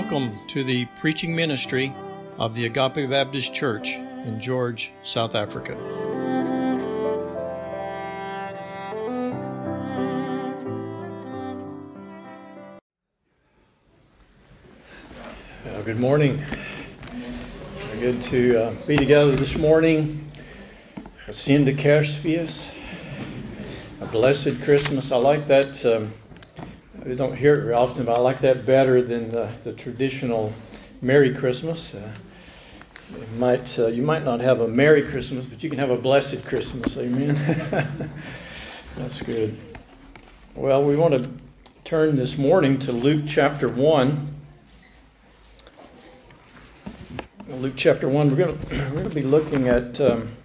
Welcome to the preaching ministry of the Agape Baptist Church in George, South Africa. Well, good morning. Good to uh, be together this morning. Geseënde Kersfees. A blessed Christmas. I like that. Um, I don't hear it very often, but I like that better than the, the traditional Merry Christmas. Uh, you might uh, you might not have a Merry Christmas, but you can have a blessed Christmas. Amen. That's good. Well, we want to turn this morning to Luke chapter one. Luke chapter one. We're going to we're going to be looking at um,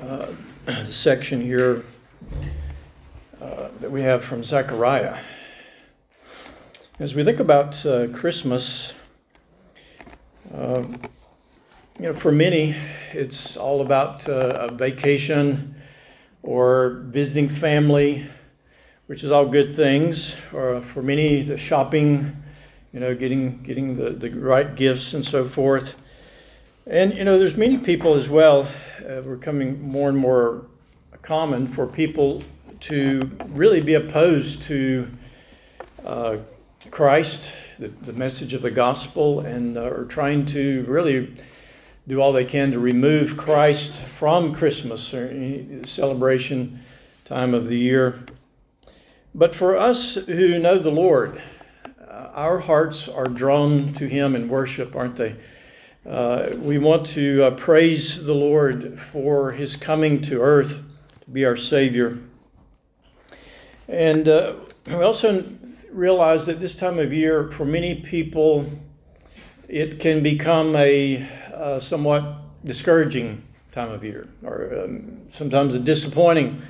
uh, the section here uh, that we have from Zechariah. As we think about uh, Christmas, uh, you know, for many, it's all about uh, a vacation or visiting family, which is all good things. Or for many, the shopping, you know, getting getting the, the right gifts and so forth. And you know, there's many people as well. Uh, we're coming more and more common for people to really be opposed to uh, Christ, the, the, message of the gospel, and uh, are trying to really do all they can to remove Christ from Christmas or any celebration time of the year. But for us who know the Lord, uh, our hearts are drawn to Him in worship, aren't they? Uh, we want to uh, praise the Lord for His coming to earth to be our Savior. And uh, we also realize that this time of year, for many people, it can become a uh, somewhat discouraging time of year, or um, sometimes a disappointing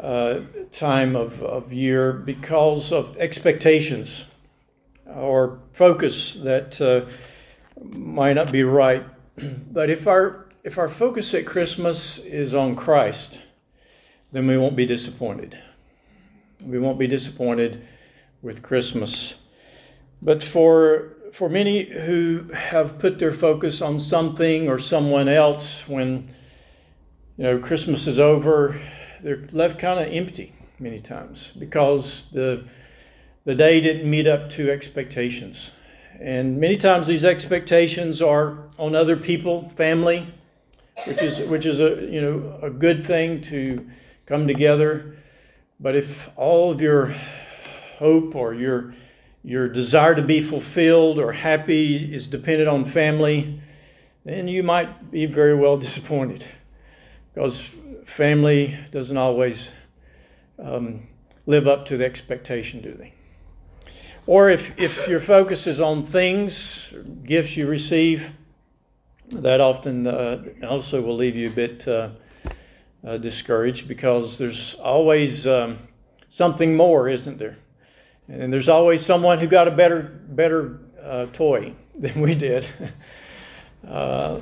uh, time of, of year because of expectations or focus that uh, might not be right. But if our if our focus at Christmas is on Christ, then we won't be disappointed we won't be disappointed with Christmas. But for for many who have put their focus on something or someone else when you know Christmas is over, they're left kind of empty many times because the the day didn't meet up to expectations. And many times these expectations are on other people, family, which is which is a you know a good thing to come together but if all of your hope or your your desire to be fulfilled or happy is dependent on family, then you might be very well disappointed because family doesn't always um, live up to the expectation, do they? Or if, if your focus is on things, gifts you receive, that often uh, also will leave you a bit uh, uh, discouraged because there's always um, something more, isn't there? And there's always someone who got a better better uh, toy than we did. uh,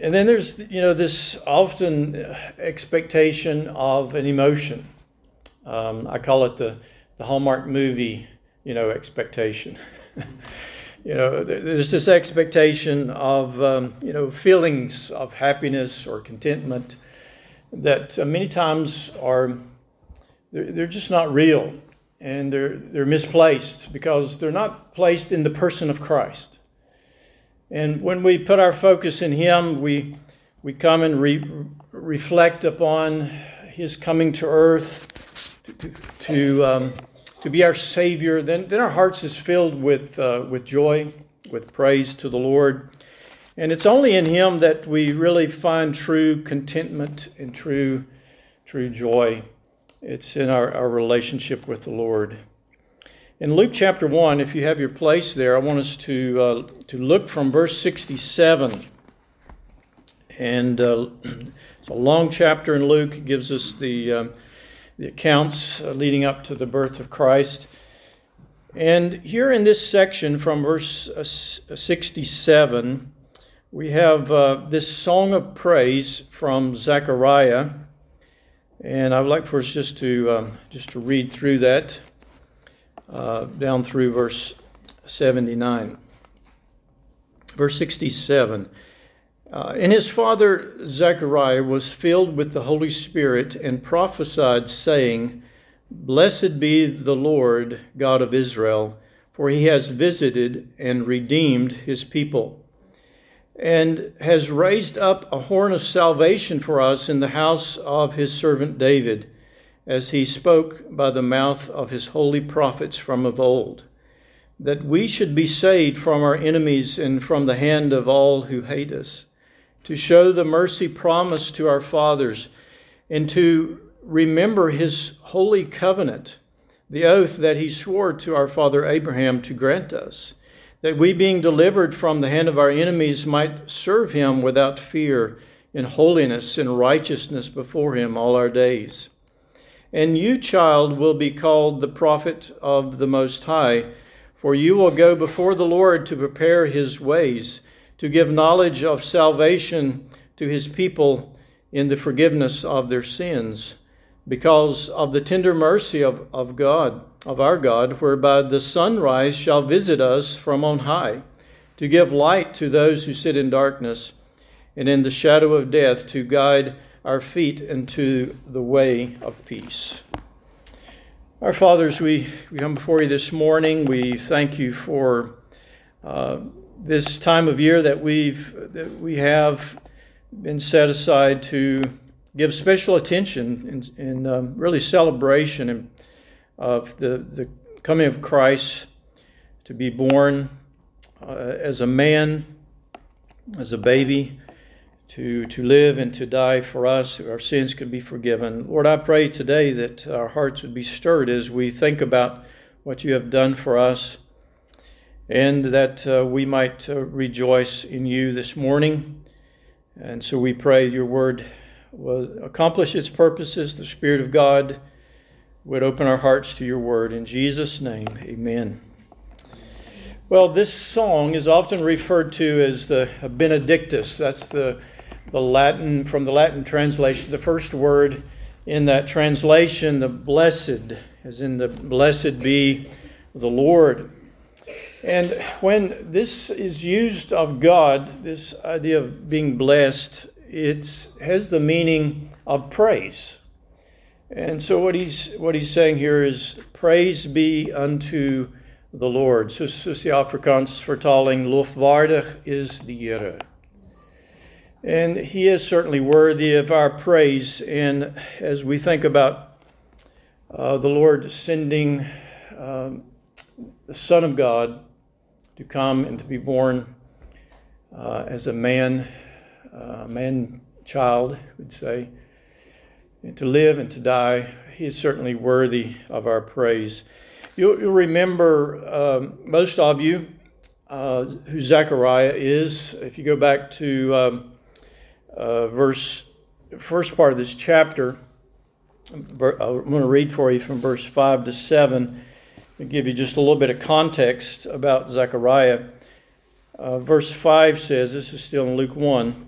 and then there's you know this often expectation of an emotion. Um, I call it the the Hallmark movie you know expectation. you know there's this expectation of um, you know feelings of happiness or contentment that uh, many times are they're, they're just not real and they're they're misplaced because they're not placed in the person of Christ. And when we put our focus in Him, we we come and re, reflect upon His coming to earth to to, um, to be our Savior. Then then our hearts is filled with uh, with joy, with praise to the Lord. And it's only in Him that we really find true contentment and true, true joy. It's in our, our relationship with the Lord. In Luke chapter 1, if you have your place there, I want us to, uh, to look from verse 67. And uh, it's a long chapter in Luke. It gives us the, um, the accounts uh, leading up to the birth of Christ. And here in this section from verse uh, 67, we have uh, this song of praise from Zechariah, and I would like for us just to um, just to read through that. uh, down through verse 79. Verse 67. Uh, and his father Zechariah was filled with the Holy Spirit and prophesied, saying, Blessed be the Lord God of Israel, for he has visited and redeemed his people, and has raised up a horn of salvation for us in the house of his servant David, as he spoke by the mouth of his holy prophets from of old, that we should be saved from our enemies and from the hand of all who hate us to show the mercy promised to our fathers, and to remember his holy covenant, the oath that he swore to our father Abraham to grant us, that we, being delivered from the hand of our enemies, might serve him without fear in holiness and righteousness before him all our days. And you, child, will be called the prophet of the Most High, for you will go before the Lord to prepare his ways to give knowledge of salvation to his people in the forgiveness of their sins, because of the tender mercy of, of God, of our God, whereby the sunrise shall visit us from on high, to give light to those who sit in darkness, and in the shadow of death to guide our feet into the way of peace. Our fathers, we, we come before you this morning. We thank you for uh, this time of year that we've that we have been set aside to give special attention and, um, really celebration of the, the coming of Christ to be born uh, as a man, as a baby, to, to live and to die for us, our sins could be forgiven. Lord, I pray today that our hearts would be stirred as we think about what you have done for us and that uh, we might uh, rejoice in you this morning. And so we pray your word accomplish its purposes. The Spirit of God would open our hearts to your word. In Jesus' name, amen. Well, this song is often referred to as the Benedictus. That's the, the Latin, from the Latin translation, the first word in that translation, the blessed, as in the blessed be the Lord. And when this is used of God, this idea of being blessed, it has the meaning of praise. And so what he's what he's saying here is praise be unto the Lord. So soos die Afrikaans vertaling lofwaardig is die Here. And he is certainly worthy of our praise. And as we think about uh, the Lord sending um, the Son of God to come and to be born uh, as a man, uh, man child, we'd say, and to live and to die. He is certainly worthy of our praise. You'll, you'll remember, um, most of you, uh, who Zechariah is. If you go back to um, uh, verse, first part of this chapter, I'm going to read for you from verse 5 to 7 to give you just a little bit of context about Zechariah. Uh, verse 5 says, this is still in Luke 1.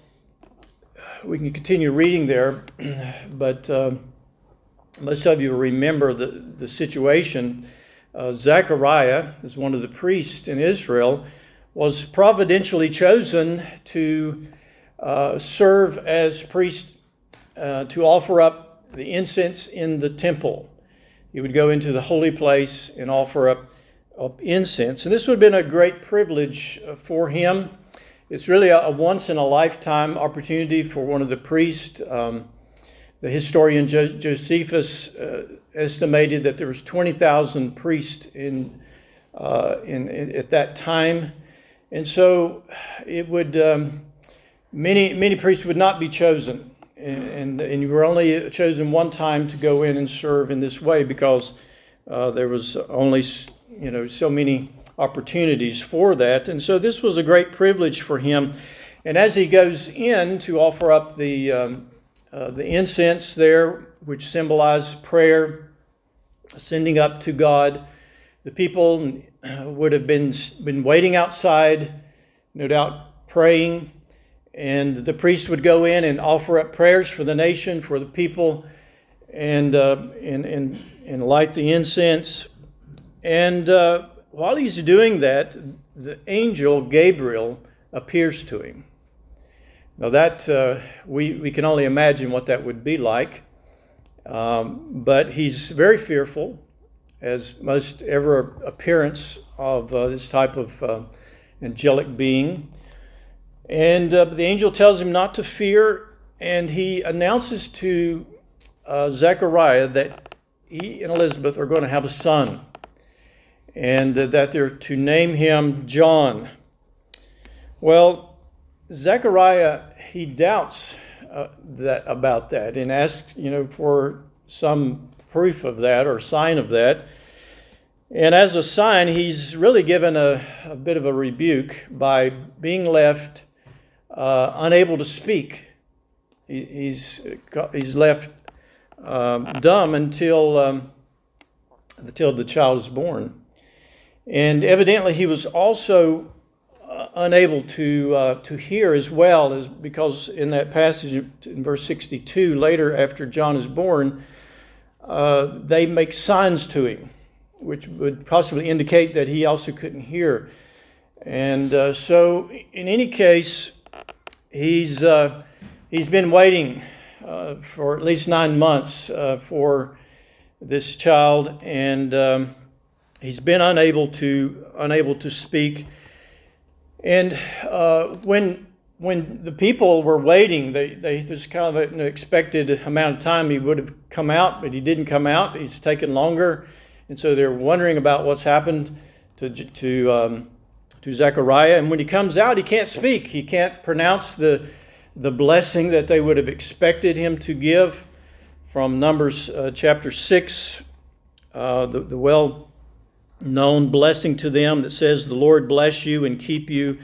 we can continue reading there, but uh, most of you remember the, the situation. Uh, Zechariah, as one of the priests in Israel, was providentially chosen to uh, serve as priest uh, to offer up the incense in the temple. He would go into the holy place and offer up, up incense. And this would have been a great privilege uh, for him. It's really a, a once in a lifetime opportunity for one of the priests. Um, the historian jo- Josephus uh, estimated that there was 20,000 priests in, uh, in, in, at that time. And so it would, um, many, many priests would not be chosen and, and you were only chosen one time to go in and serve in this way because uh, there was only you know so many opportunities for that, and so this was a great privilege for him. And as he goes in to offer up the um, uh, the incense there, which symbolized prayer, sending up to God, the people would have been been waiting outside, no doubt praying, and the priest would go in and offer up prayers for the nation, for the people, and uh, and, and and light the incense. And uh, while he's doing that, the angel Gabriel appears to him. Now, that uh, we, we can only imagine what that would be like. Um, but he's very fearful, as most ever appearance of uh, this type of uh, angelic being. And uh, the angel tells him not to fear, and he announces to uh, Zechariah that he and Elizabeth are going to have a son, and that they're to name him John. Well, Zechariah he doubts uh, that about that and asks, you know, for some proof of that or sign of that. And as a sign, he's really given a, a bit of a rebuke by being left uh, unable to speak. He, he's, he's left um, dumb until, um, until the child is born. And evidently, he was also uh, unable to, uh, to hear as well, as because in that passage in verse 62, later after John is born, uh, they make signs to him, which would possibly indicate that he also couldn't hear. And uh, so, in any case, he's, uh, he's been waiting uh, for at least nine months for this child, and um, he's been unable to, unable to speak. And uh, when when the people were waiting, they, they there's kind of an expected amount of time he would have come out, but he didn't come out. He's taken longer, and so they're wondering about what's happened to to um, to Zechariah. And when he comes out, he can't speak. He can't pronounce the the blessing that they would have expected him to give from Numbers uh, chapter six, uh, the, the well known blessing to them that says, The Lord bless you and keep you.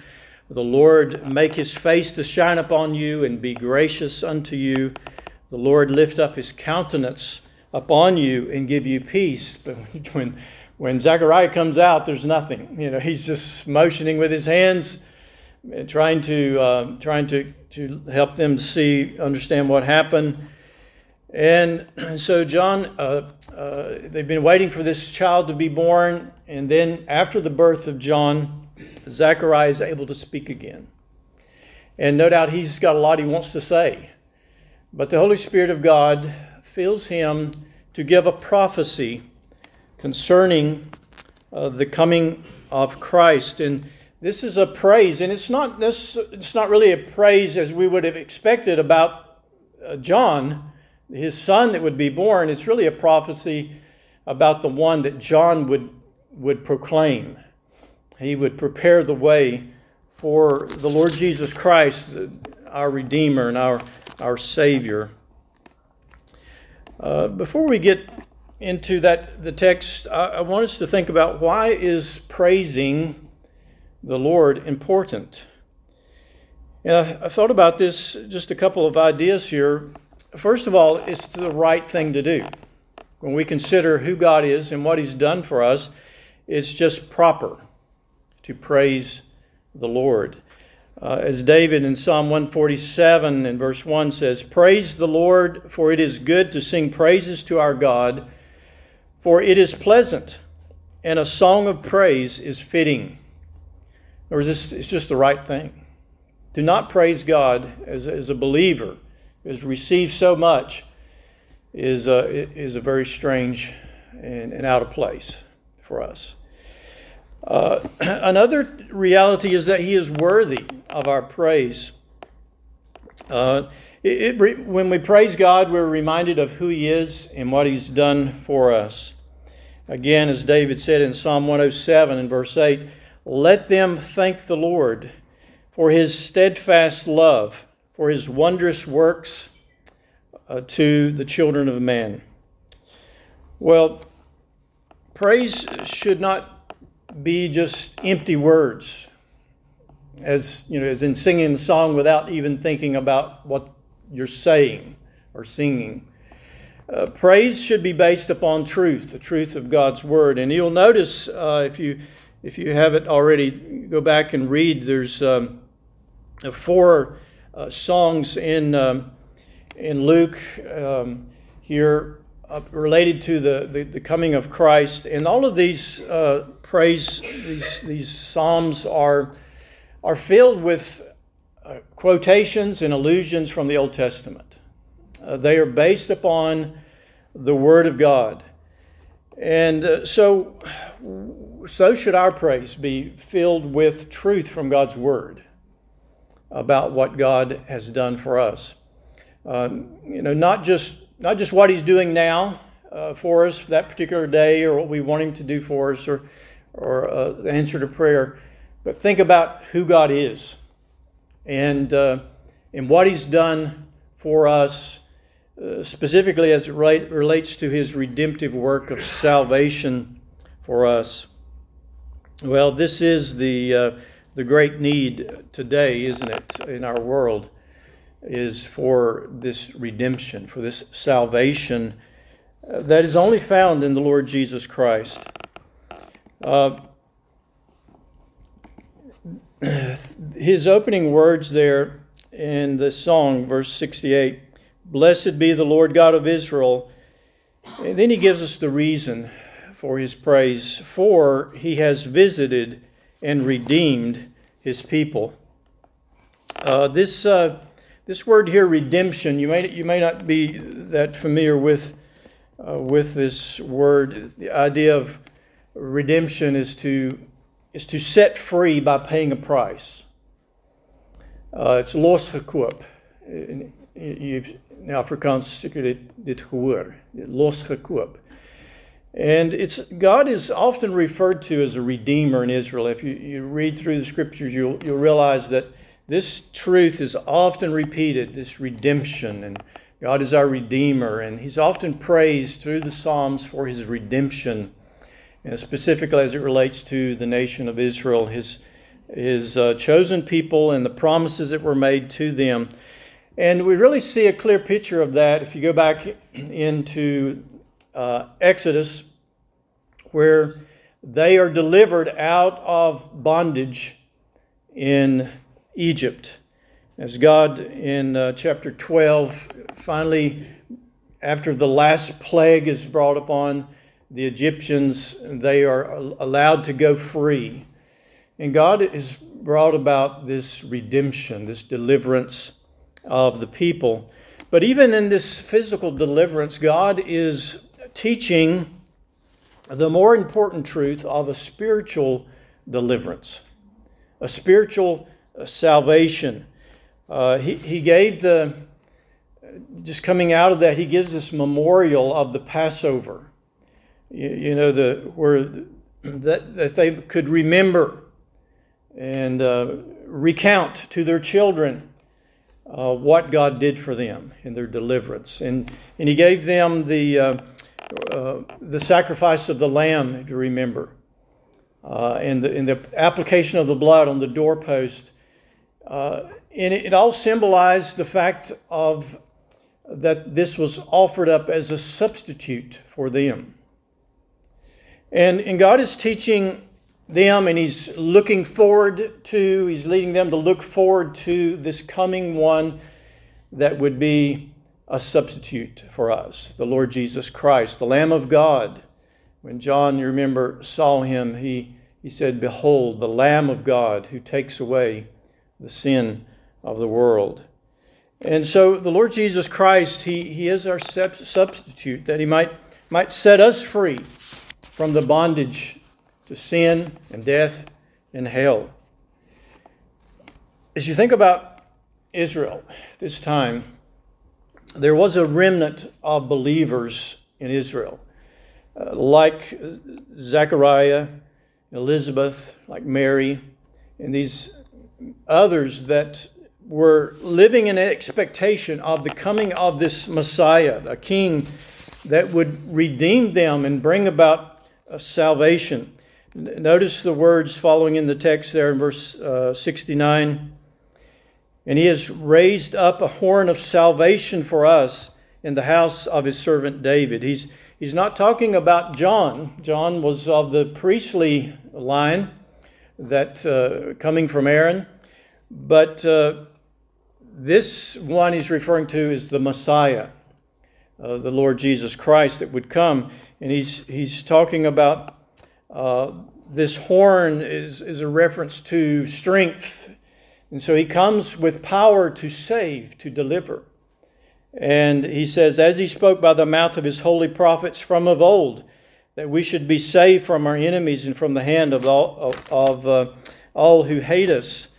The Lord make his face to shine upon you and be gracious unto you. The Lord lift up his countenance upon you and give you peace. But when, when Zechariah comes out, there's nothing. You know, he's just motioning with his hands, trying to, uh, trying to, to help them see, understand what happened. And so, John, uh, uh, they've been waiting for this child to be born. And then, after the birth of John, Zechariah is able to speak again. And no doubt he's got a lot he wants to say. But the Holy Spirit of God fills him to give a prophecy concerning uh, the coming of Christ. And this is a praise, and it's not, this, it's not really a praise as we would have expected about uh, John his son that would be born, it's really a prophecy about the one that John would, would proclaim. He would prepare the way for the Lord Jesus Christ, our Redeemer and our, our Savior. Uh, before we get into that the text, I, I want us to think about why is praising the Lord important. And I, I thought about this, just a couple of ideas here first of all, it's the right thing to do. When we consider who God is and what He's done for us, it's just proper to praise the Lord. Uh, as David in Psalm 147 and verse 1 says, Praise the Lord, for it is good to sing praises to our God, for it is pleasant, and a song of praise is fitting. Or is this it's just the right thing. Do not praise God as, as a believer has received so much is a, is a very strange and, and out of place for us. Uh, another reality is that he is worthy of our praise. Uh, it, it, when we praise God, we're reminded of who he is and what he's done for us. Again, as David said in Psalm 107 and verse 8, let them thank the Lord for his steadfast love for his wondrous works uh, to the children of man. Well, praise should not be just empty words, as you know, as in singing a song without even thinking about what you're saying or singing. Uh, praise should be based upon truth, the truth of God's word. And you'll notice uh, if you if you haven't already, go back and read. There's um, four uh, songs in um, in Luke um, here uh, related to the, the, the, coming of Christ, and all of these uh, praise these these psalms are are filled with uh, quotations and allusions from the Old Testament. Uh, they are based upon the Word of God. And uh, so, so should our praise be filled with truth from God's Word about what God has done for us. Um, you know, not just not just what He's doing now uh, for us that particular day, or what we want Him to do for us, or or uh, answer to prayer, but think about who God is and uh, and what He's done for us, uh, specifically as it re- relates to His redemptive work of salvation for us. Well, this is the uh, the great need today, isn't it, in our world, is for this redemption, for this salvation uh, that is only found in the Lord Jesus Christ. Uh, his opening words there in the song, verse 68 Blessed be the Lord God of Israel. And then he gives us the reason for his praise for he has visited and redeemed his people. Uh, this, uh, this word here, redemption, you may, you may not be that familiar with, uh, with this word. The idea of redemption is to is to set free by paying a price. Uh, it's losgekoop. In, in Afrikaans dit gehoor. Losgekoop. And it's God is often referred to as a redeemer in Israel. If you, you read through the scriptures, you'll, you'll realize that this truth is often repeated, this redemption, and God is our redeemer, and He's often praised through the Psalms for His redemption and specifically as it relates to the nation of Israel, his, his uh, chosen people, and the promises that were made to them. And we really see a clear picture of that if you go back into uh, Exodus, where they are delivered out of bondage in Egypt. As God in uh, chapter 12 finally, after the last plague is brought upon the Egyptians, they are allowed to go free. And God has brought about this redemption, this deliverance of the people. But even in this physical deliverance, God is teaching the more important truth of a spiritual deliverance, a spiritual uh, salvation. Uh, he, he gave the, just coming out of that, he gives this memorial of the Passover you, you know, the where that, that they could remember and uh, recount to their children uh, what God did for them in their deliverance. And, and He gave them the, uh, the sacrifice of the lamb, if you remember, uh, and, the, and the application of the blood on the doorpost. Uh, and it, it all symbolized the fact of that this was offered up as a substitute for them. And, and God is teaching them and He's looking forward to, He's leading them to look forward to this coming one that would be a substitute for us, the Lord Jesus Christ, the Lamb of God. When John, you remember, saw him, he, he said, Behold, the Lamb of God who takes away the sin of the world. And so the Lord Jesus Christ, He, he is our substitute that He might, might set us free from the bondage to sin and death and hell. As you think about Israel this time, there was a remnant of believers in Israel, uh, like Zechariah, Elizabeth, like Mary, and these others that were living in expectation of the coming of this Messiah, a king that would redeem them and bring about uh, salvation. Notice the words following in the text there in verse uh, 69. And he has raised up a horn of salvation for us in the house of his servant David. He's, he's not talking about John. John was of the priestly line that uh, coming from Aaron. But uh, this one he's referring to is the Messiah, uh, the Lord Jesus Christ that would come. And he's, he's talking about uh, this horn is, is a reference to strength. And so he comes with power to save, to deliver. And he says, as he spoke by the mouth of his holy prophets from of old, that we should be saved from our enemies and from the hand of all, of, uh, all who hate us.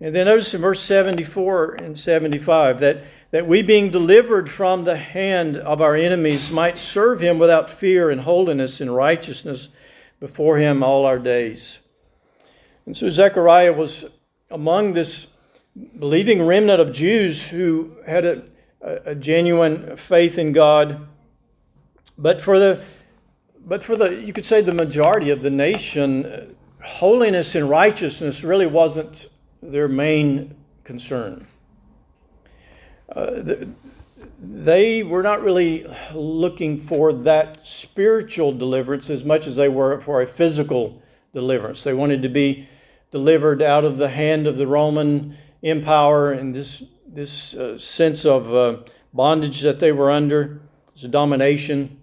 And then notice in verse 74 and 75 that, that we, being delivered from the hand of our enemies, might serve him without fear and holiness and righteousness before him all our days. And so Zechariah was among this believing remnant of Jews who had a, a, genuine faith in God. But for the but for the you could say the majority of the nation, holiness and righteousness really wasn't their main concern. Uh, the, they were not really looking for that spiritual deliverance as much as they were for a physical deliverance. They wanted to be delivered out of the hand of the Roman Empire and this this uh, sense of uh, bondage that they were under, this domination,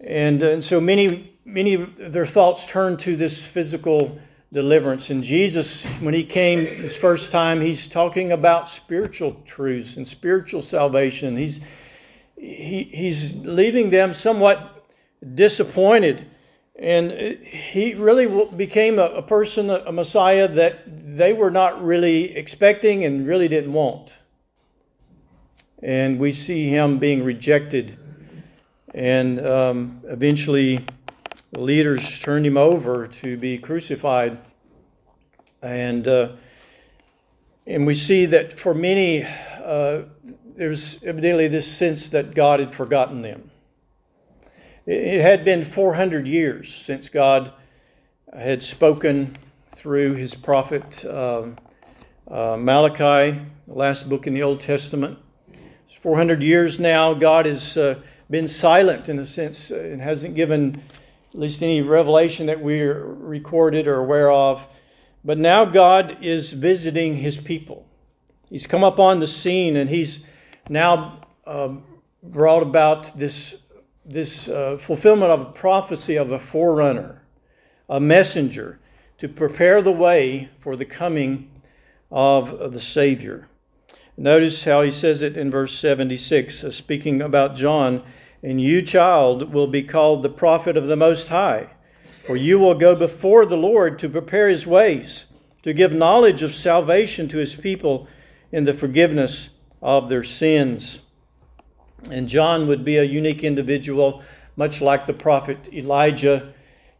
and, uh, and so many many of their thoughts turned to this physical deliverance. And Jesus, when he came his first time, he's talking about spiritual truths and spiritual salvation. He's, he, he's leaving them somewhat disappointed. And he really became a, a person, a Messiah that they were not really expecting and really didn't want. And we see him being rejected. And um, eventually, the leaders turned him over to be crucified. And, uh, and we see that for many, uh, there's evidently this sense that God had forgotten them. It had been 400 years since God had spoken through his prophet um, uh, Malachi, the last book in the Old Testament. It's 400 years now. God has uh, been silent in a sense uh, and hasn't given at least any revelation that we're recorded or aware of. But now God is visiting his people. He's come up on the scene and he's now um, brought about this, this uh, fulfillment of a prophecy of a forerunner, a messenger, to prepare the way for the coming of, the Savior. Notice how he says it in verse 76, uh, speaking about John. And you, child, will be called the prophet of the Most High, for you will go before the Lord to prepare his ways, to give knowledge of salvation to his people in the forgiveness of their sins. And John would be a unique individual, much like the prophet Elijah.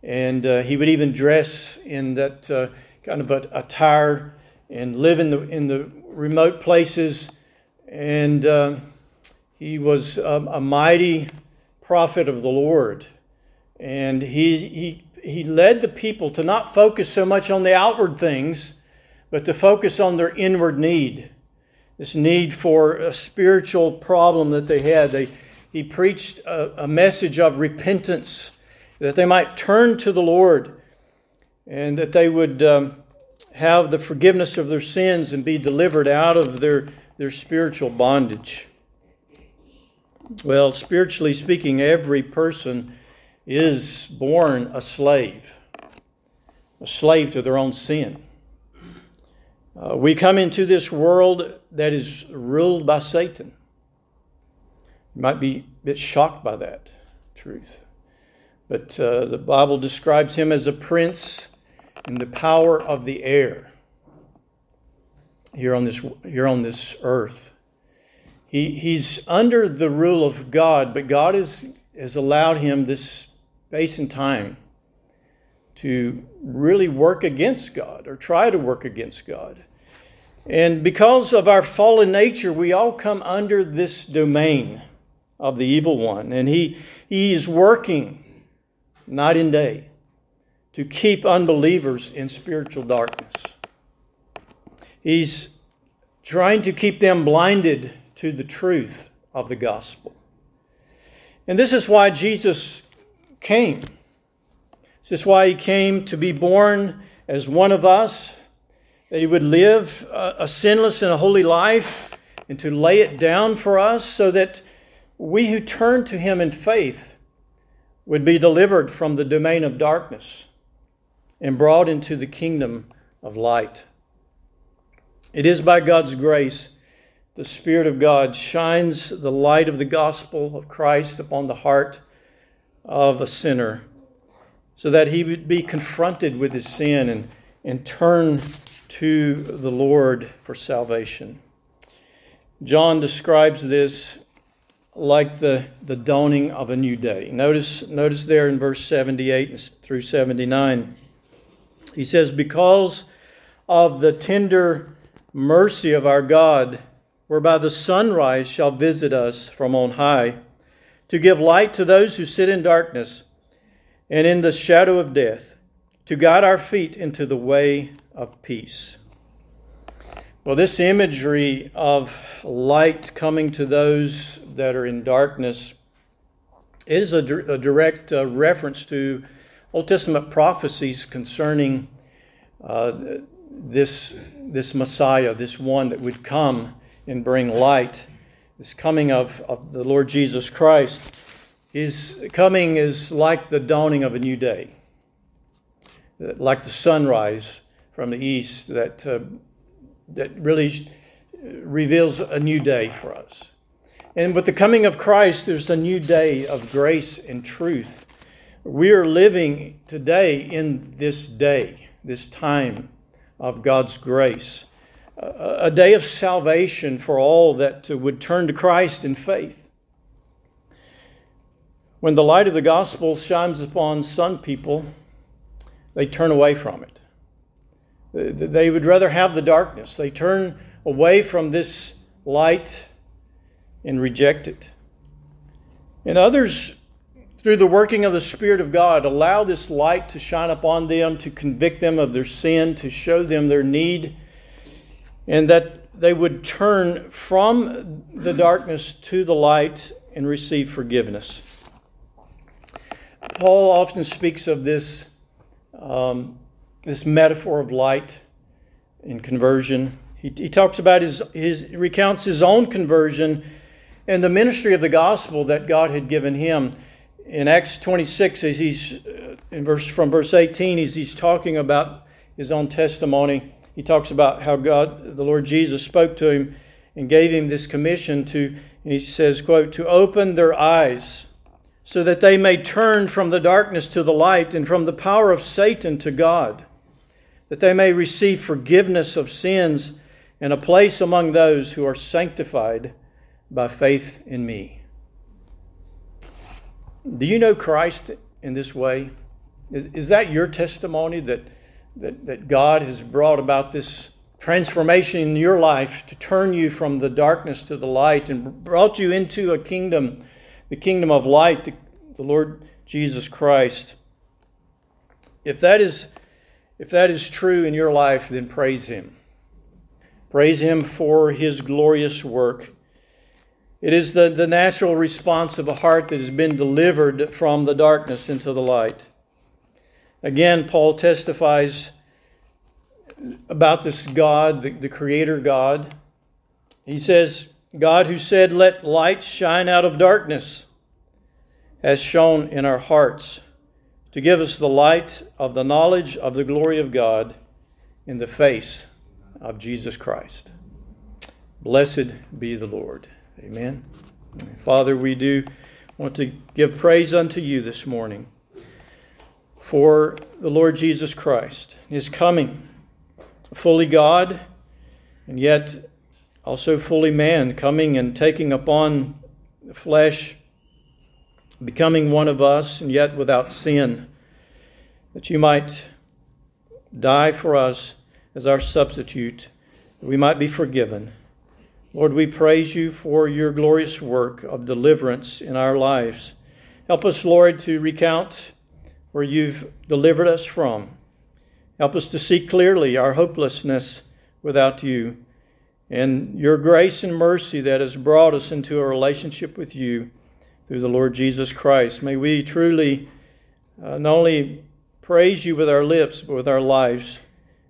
And uh, he would even dress in that uh, kind of attire and live in the, in the remote places. And uh, he was um, a mighty prophet of the Lord. And he, he, he led the people to not focus so much on the outward things, but to focus on their inward need. This need for a spiritual problem that they had. They, he preached a, a message of repentance, that they might turn to the Lord and that they would um, have the forgiveness of their sins and be delivered out of their, their spiritual bondage. Well, spiritually speaking, every person is born a slave, a slave to their own sin. Uh, we come into this world that is ruled by Satan. You might be a bit shocked by that truth. But uh, the Bible describes him as a prince in the power of the air here on this, here on this earth. He, he's under the rule of God, but God is, has allowed him this space and time to really work against God or try to work against God. And because of our fallen nature, we all come under this domain of the evil one. And he, he is working night and day to keep unbelievers in spiritual darkness. He's trying to keep them blinded to the truth of the gospel. And this is why Jesus came. This is why he came to be born as one of us, that he would live a, sinless and a holy life, and to lay it down for us so that we who turn to him in faith would be delivered from the domain of darkness and brought into the kingdom of light. It is by God's grace the Spirit of God shines the light of the gospel of Christ upon the heart of a sinner so that he would be confronted with his sin and, and turn to the Lord for salvation. John describes this like the, the dawning of a new day. Notice, notice there in verse 78 through 79, he says, Because of the tender mercy of our God, whereby the sunrise shall visit us from on high, to give light to those who sit in darkness and in the shadow of death, to guide our feet into the way of peace. Well, this imagery of light coming to those that are in darkness is a, a direct uh, reference to Old Testament prophecies concerning uh, this, this Messiah, this one that would come and bring light, this coming of, of the Lord Jesus Christ. His coming is like the dawning of a new day, like the sunrise from the east that uh, that really reveals a new day for us. And with the coming of Christ, there's a new day of grace and truth. We are living today in this day, this time of God's grace, a day of salvation for all that would turn to Christ in faith. When the light of the gospel shines upon some people, they turn away from it. They would rather have the darkness. They turn away from this light and reject it. And others, through the working of the Spirit of God, allow this light to shine upon them, to convict them of their sin, to show them their need, and that they would turn from the darkness to the light and receive forgiveness. Paul often speaks of this um, this metaphor of light in conversion. He, he talks about his, his, recounts his own conversion and the ministry of the gospel that God had given him. In Acts 26, as he's uh, in verse from verse 18, as he's talking about his own testimony, he talks about how God, the Lord Jesus, spoke to him and gave him this commission to, and he says, quote, to open their eyes so that they may turn from the darkness to the light and from the power of Satan to God that they may receive forgiveness of sins and a place among those who are sanctified by faith in me. Do you know Christ in this way? Is, is that your testimony that, that, that God has brought about this transformation in your life to turn you from the darkness to the light and brought you into a kingdom, the kingdom of light, the, the Lord Jesus Christ? If that is if that is true in your life, then praise Him. Praise Him for His glorious work. It is the, the natural response of a heart that has been delivered from the darkness into the light. Again, Paul testifies about this God, the, the Creator God. He says, God who said, Let light shine out of darkness, has shone in our hearts to give us the light of the knowledge of the glory of God in the face of Jesus Christ. Blessed be the Lord. Amen. Father, we do want to give praise unto you this morning for the Lord Jesus Christ, his coming, fully God, and yet also fully man, coming and taking upon the flesh becoming one of us, and yet without sin, that you might die for us as our substitute, that we might be forgiven. Lord, we praise you for your glorious work of deliverance in our lives. Help us, Lord, to recount where you've delivered us from. Help us to see clearly our hopelessness without you and your grace and mercy that has brought us into a relationship with you through the Lord Jesus Christ. May we truly uh, not only praise you with our lips, but with our lives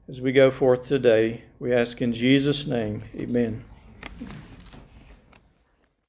as we go forth today. We ask in Jesus' name, amen.